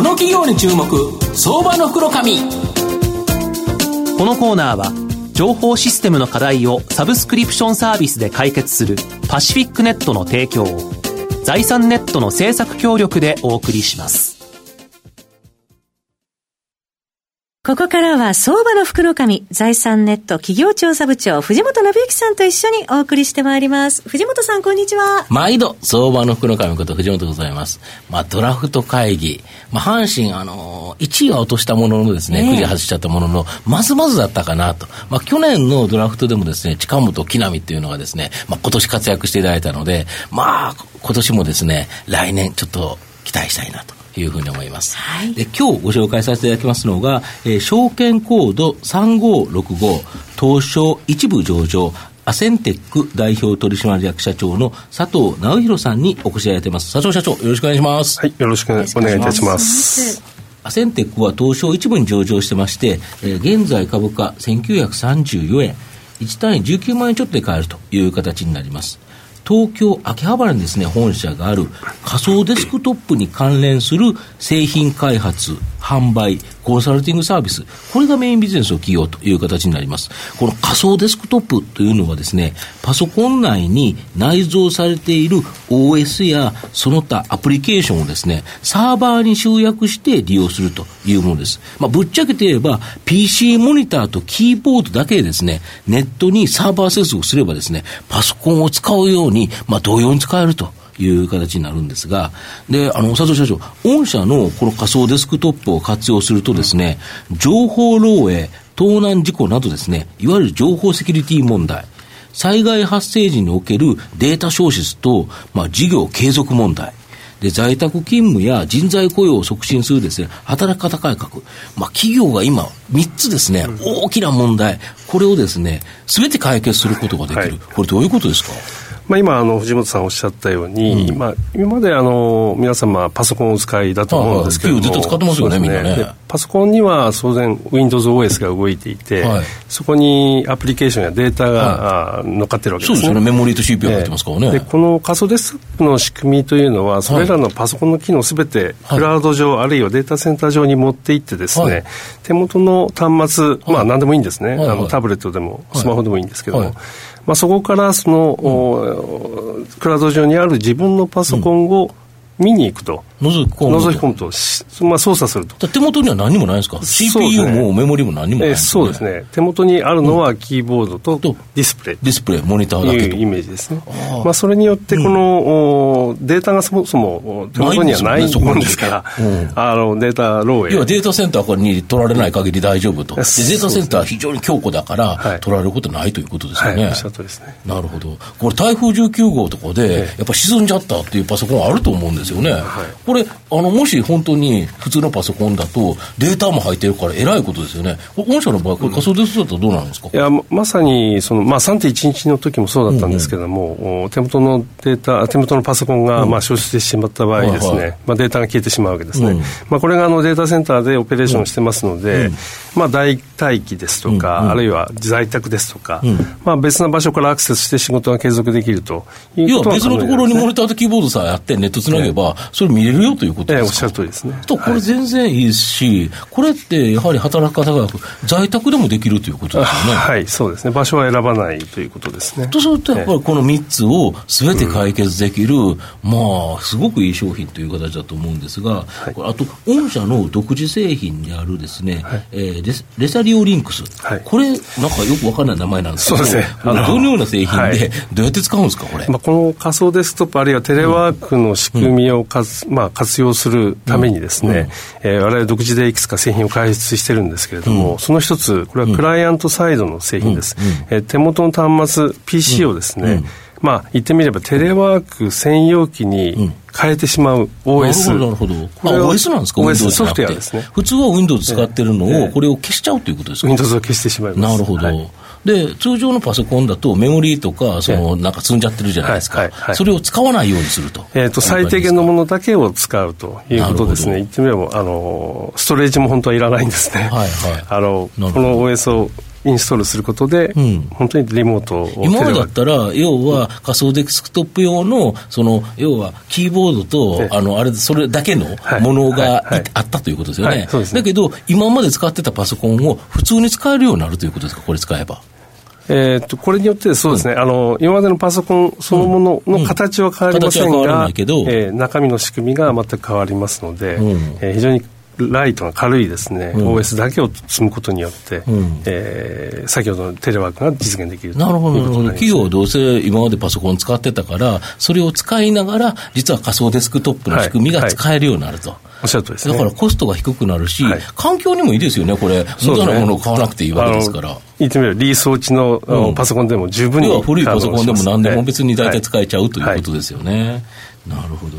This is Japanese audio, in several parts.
この企業に注目相場の袋このコーナーは情報システムの課題をサブスクリプションサービスで解決するパシフィックネットの提供を財産ネットの政策協力でお送りします。ここからは相場の福の神、財産ネット企業調査部長、藤本信之さんと一緒にお送りしてまいります。藤本さん、こんにちは。毎度、相場の福の神こと藤本でございます。まあ、ドラフト会議。まあ、阪神、あのー、1位は落としたもののですね、ねくじ外しちゃったものの、まずまずだったかなと。まあ、去年のドラフトでもですね、近本、木浪っていうのがですね、まあ、今年活躍していただいたので、まあ、今年もですね、来年ちょっと期待したいなと。いうふうに思います。はい、で今日ご紹介させていただきますのが、えー、証券コード3565東証一部上場アセンテック代表取締役社長の佐藤直弘さんにお越しいただいています。佐藤社長、よろしくお願いします。はい、よろしくお願いいたします。アセンテックは東証一部に上場してまして、えー、現在株価1934円、1単位19万円ちょっとで買えるという形になります。東京秋葉原にですね、本社がある仮想デスクトップに関連する製品開発、販売、コンサルティングサービス、これがメインビジネスを企業という形になります。この仮想デスクトップというのはですね、パソコン内に内蔵されている OS やその他アプリケーションをですね、サーバーに集約して利用するというものです。まあ、ぶっちゃけて言えば、PC モニターとキーボードだけでですね、ネットにサーバー接続すればですね、パソコンを使うように、まあ、同様に使えると。いう形になるんですが、で、あの、佐藤社長、御社のこの仮想デスクトップを活用するとですね、情報漏洩、盗難事故などですね、いわゆる情報セキュリティ問題、災害発生時におけるデータ消失と、まあ、事業継続問題、で、在宅勤務や人材雇用を促進するですね、働き方改革。まあ、企業が今、3つですね、大きな問題、これをですね、すべて解決することができる。はい、これどういうことですか？まあ、今あの藤本さんおっしゃったように、うん、まあ、今まであの皆様パソコンをお使いだと思うんですけども、ずっと使ってますよね、ねみんなね。パソコンには当然 WindowsOS が動いていて、はい、そこにアプリケーションやデータが、はい、乗っかってるわけですね。そうですね、メモリーと CPU が入ってますからね。で、この仮想デスクトップの仕組みというのは、それらのパソコンの機能すべてクラウド上、あるいはデータセンター上に持っていってですね、手元の端末、まあ何でもいいんですね、あのタブレットでもスマホでもいいんですけども、まあ、そこからその、うん、クラウド上にある自分のパソコンを見に行くと。覗き込む覗き込むと、まあ、操作すると。手元には何もないですか ?CPU もメモリも何もない、ね、そうですね。手元にあるのはキーボードとディスプレイ。ディスプレイ、モニターだけというイメージですね。あまあ、それによって、この、うん、データがそもそも手元にはないもんですから、ねあのデータ漏洩。要はデータセンターに取られない限り大丈夫と。でデータセンターは非常に強固だから、取られることないということですよね。はい、おっしゃるですね。なるほど。これ台風19号とかで、やっぱ沈んじゃったっていうパソコンあると思うんですよね。はい、これ、あの、もし本当に普通のパソコンだと、データも入ってるから、えらいことですよね。御社の場合、これ仮想デスクだったらどうなんですか、いや、まさに、その、まあ、3.11の時もそうだったんですけども、うんうん、手元のデータ、手元のパソコンが、まあ、消失してしまった場合ですね、はいはい、まあ、データが消えてしまうわけですね。うん、まあ、これがあのデータセンターでオペレーションしてますので、まあ、代待機ですとか、あるいは在宅ですとか、まあ、別な場所からアクセスして仕事が継続できるということは、別のところにモニターとキーボードさえあって、ネットつなげば、それ見れるよということですか、ええ、おっしゃる通りですね。と、これ全然いいし、これってやはり働き方が在宅でもできるということですよね。はい、そうですね。場所は選ばないということですね。とすると、やっぱりこの3つをすべて解決できる、うん、まあ、すごくいい商品という形だと思うんですが、はい、あと、御社の独自製品であるですね、はい、えー、レレサリオリンクス、はい、これ、なんかよくわからない名前なんですけど、そうですね、どのような製品で、どうやって使うんですか、これ？まあ、この仮想デスクトップ、あるいはテレワークの仕組みをかつ、うん、まあ、活用するためにですね、うん、えー、我々独自でいくつか製品を開発してるんですけれども、うん、その一つ、これはクライアントサイドの製品です。うん、えー、手元の端末、PC をですね、まあ、言ってみればテレワーク専用機に変えてしまう OS。なるほど、なるほど。これ OS なんですか ?OS ソフトウェアですね。普通は Windows 使ってるのを、これを消しちゃうということですか、Windows を消してしまいます。なるほど。はいで、通常のパソコンだとメモリーとか、その、なんか積んじゃってるじゃないですか。はいはい、それを使わないようにすると。えっ、と、最低限のものだけを使うということですね。言ってみれば、あの、ストレージも本当はいらないんですね。はいはい。あの、この OS をインストールすることで、うん、本当にリモートを今までだったら、要は仮想デスクトップ用の、その要はキーボードと、あのあれそれだけのものが、あったということですよね、はい。ね、だけど、今まで使ってたパソコンを普通に使えるようになるということですか、これ使えば。えー、とこれによってそうですね、うん、あの今までのパソコンそのものの形は変わりませんが、うん、えー、中身の仕組みが全く変わりますので、うん、えー、非常にライトが軽いですね、うん、OS だけを積むことによって、うん、えー、先ほどのテレワークが実現できるなるほど、企業はどうせ今までパソコン使ってたから、それを使いながら、実は仮想デスクトップの仕組みが使えるようになると。はい。はいおっしゃるとです、ね、だからコストが低くなるし、はい、環境にもいいですよね、これ、無駄なものを買わなくていいわけですから。言ってみれば、リース落ちの、うん、パソコンでも十分に。古いパソコンでも何でも別に大体使えちゃう、ということですよね。なるほど。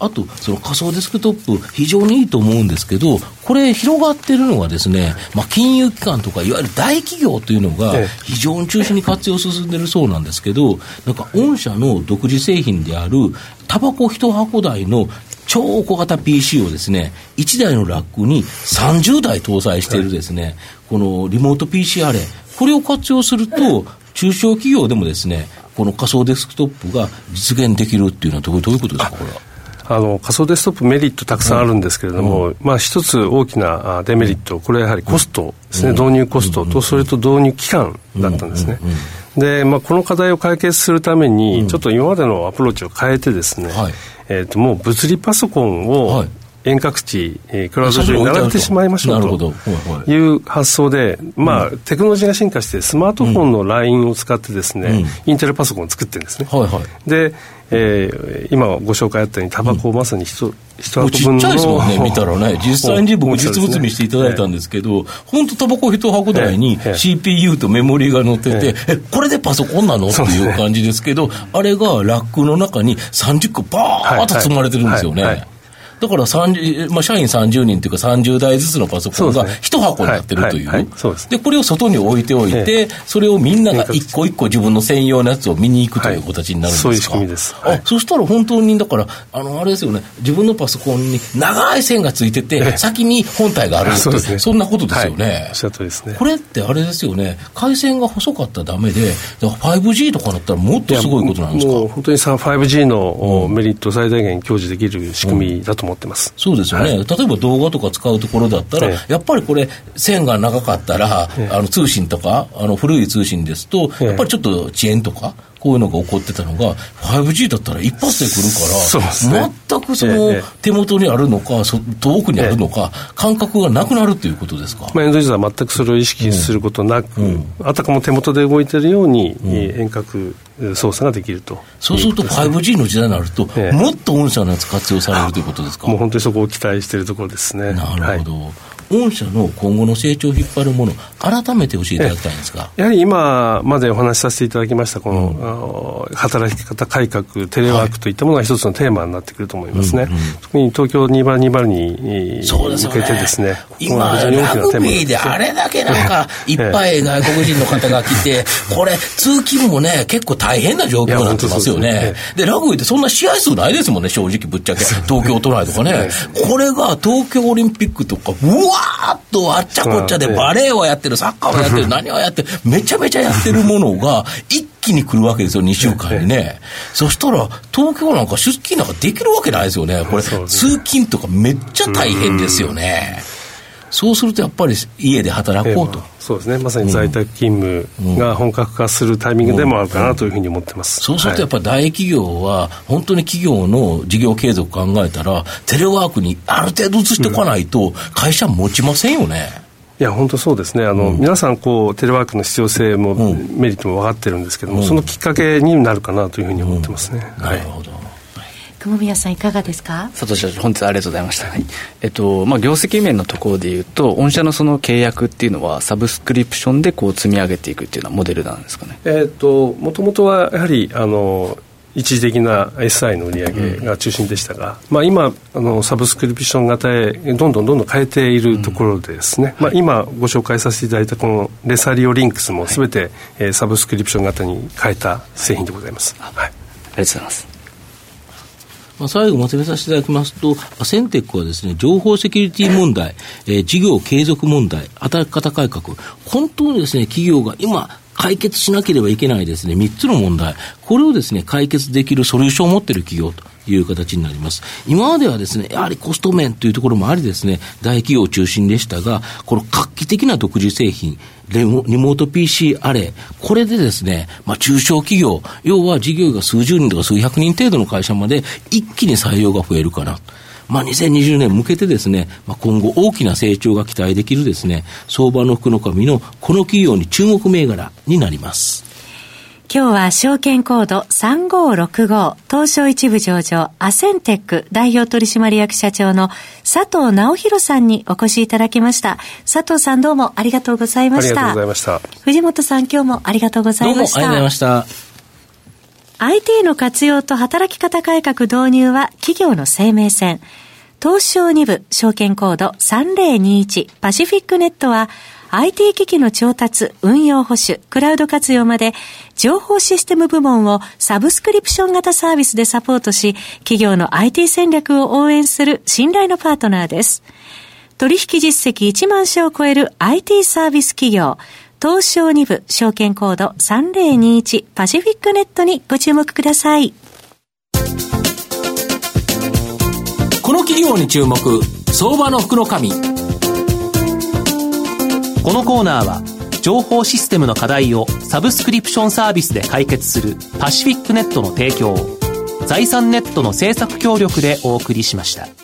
あと、その仮想デスクトップ、非常にいいと思うんですけど、これ、広がってるのはですね、まあ、金融機関とか、いわゆる大企業というのが、非常に中心に活用進んでるそうなんですけど、なんか、御社の独自製品である、タバコ一箱台の超小型 PC をですね、1台のラックに30台搭載しているですね、はい、このリモート PC アレ、これを活用すると、中小企業でもですね、この仮想デスクトップが実現できるっていうのはどういうことですか、これは？あの仮想デスクトップメリットたくさんあるんですけれども、うん、まあ一つ大きなデメリット、これはやはりコストですね、うん、導入コストと、それと導入期間だったんですね。で、まあ、この課題を解決するために、ちょっと今までのアプローチを変えてですね、はい、えー、ともう物理パソコンを遠隔地、えー、クラウド上に並べてしまいましょうという発想で、まあ、テクノロジーが進化して、スマートフォンの LINE を使ってですね、インテルパソコンを作ってるんですね。はいはい、で、えー、今ご紹介あったように、タバコをまさに一、う。ん一箱分の。ちっちゃいですもんね、見たらね。実際に僕実物見せていただいたんですけど、本当タバコ一箱台に CPU とメモリーが載ってて、え、これでパソコンなの？っていう感じですけど、あれがラックの中に30個バーッと積まれてるんですよね。だから30、まあ、社員30人というか30台ずつのパソコンが一箱になってるという。で、これを外に置いておいて、それをみんなが一個一個自分の専用のやつを見に行くという形になるんですか、そういう仕組みです。あ、そしたら本当に、だから、あの、あれですよね、自分のパソコンに長い線がついてて、先に本体があるそね、そんなことですよね。おっしゃですね。これってあれですよね、回線が細かったらだめで、5G とかだったらもっとすごいことなんですか？もう本当にさ 5G のメリットを最大限享受できる仕組みだと思ってます。そうですよね、はい、例えば動画とか使うところだったら、ええ、やっぱりこれ、線が長かったら、え、あの通信とか、あの古い通信ですと、やっぱりちょっと遅延とか、こういうのが起こってたのが、5G だったら一発で来るから、ね、全くその手元にあるのか、遠くにあるのか、感覚がなくなるということですか？まあ、エンドユーザーは全くそれを意識することなく、うん、あたかも手元で動いているように、うん、遠隔操作ができると。そうすると 5G の時代になると、もっと御社のやつ活用されるということですか？もう本当にそこを期待しているところですね。なるほど、はい御社の今後の成長を引っ張るもの、改めて教えていただきたいんですが。やはり今までお話しさせていただきました、この、うん、働き方改革、テレワークといったものが一つのテーマになってくると思いますね、はいうんうん、特に東京2020に向けてですね、今、ラグビーであれだけなんか、いっぱい外国人の方が来て、これ、通勤もね、結構大変な状況になってますよね。で、ラグビーってそんな試合数ないですもんね、正直ぶっちゃけ。東京都内とかね。これが東京オリンピックとか、うわーっとあっちゃこっちゃでバレーをやってる、サッカーをやってる、何をやってる、めちゃめちゃやってるものが、一気に来るわけですよ、2週間にね。そしたら、東京なんか出勤なんかできるわけないですよね。これ、通勤とかめっちゃ大変ですよね。そうするとやっぱり家で働こうと、えー、そうですね。まさに在宅勤務が本格化するタイミングでもあるかなというふうに思ってます、そうするとやっぱり大企業は本当に企業の事業継続考えたらテレワークにある程度移しておかないと会社持ちませんよね、いや本当そうですね。あの、うん、皆さんこうテレワークの必要性も、メリットも分かってるんですけども、うん、そのきっかけになるかなというふうに思ってますね、うん、なるほど、はい久保宮さんいかがですか？佐藤社長本日はありがとうございました、はい、えっとまあ、業績面のところでいうと御社のその契約っていうのはサブスクリプションでこう積み上げていくっていうのはモデルなんですかね？えっともともとはやはりあの一時的な SI の売り上げが中心でしたが、うん、まあ、今あのサブスクリプション型へどんどんどんどん変えているところでですね、うんはい、まあ、今ご紹介させていただいたこのレサリオリンクスもすべて、はい、えー、サブスクリプション型に変えた製品でございます、はい、ありがとうございますまあ、最後まとめさせていただきますと、センテックはですね、情報セキュリティ問題、えー、事業継続問題、働き方改革、本当にですね、企業が今、解決しなければいけないですね、3つの問題、これをですね、解決できるソリューションを持っている企業と。いう形になります。今まではですね、やはりコスト面というところもありですね、大企業中心でしたが、この画期的な独自製品、リモート PC あれこれでですね、まあ中小企業、要は事業が数十人とか数百人程度の会社まで一気に採用が増えるかな。まあ、2020年向けてですね、まあ、今後大きな成長が期待できるですね、相場の福の神のこの企業に注目銘柄になります。今日は証券コード3565東証一部上場アセンテック代表取締役社長の佐藤直弘さんにお越しいただきました。佐藤さんどうもありがとうございました。ありがとうございました。藤本さん今日もありがとうございました。どうもありがとうございました。IT の活用と働き方改革導入は企業の生命線。東証2部証券コード3021パシフィックネットは IT 機器の調達、運用保守、クラウド活用まで情報システム部門をサブスクリプション型サービスでサポートし企業の IT 戦略を応援する信頼のパートナーです。取引実績1万社を超える IT サービス企業東証2部証券コード3021パシフィックネットにご注目ください。この企業に注目相場の福の神このコーナーは情報システムの課題をサブスクリプションサービスで解決するパシフィックネットの提供を財産ネットの政策協力でお送りしました。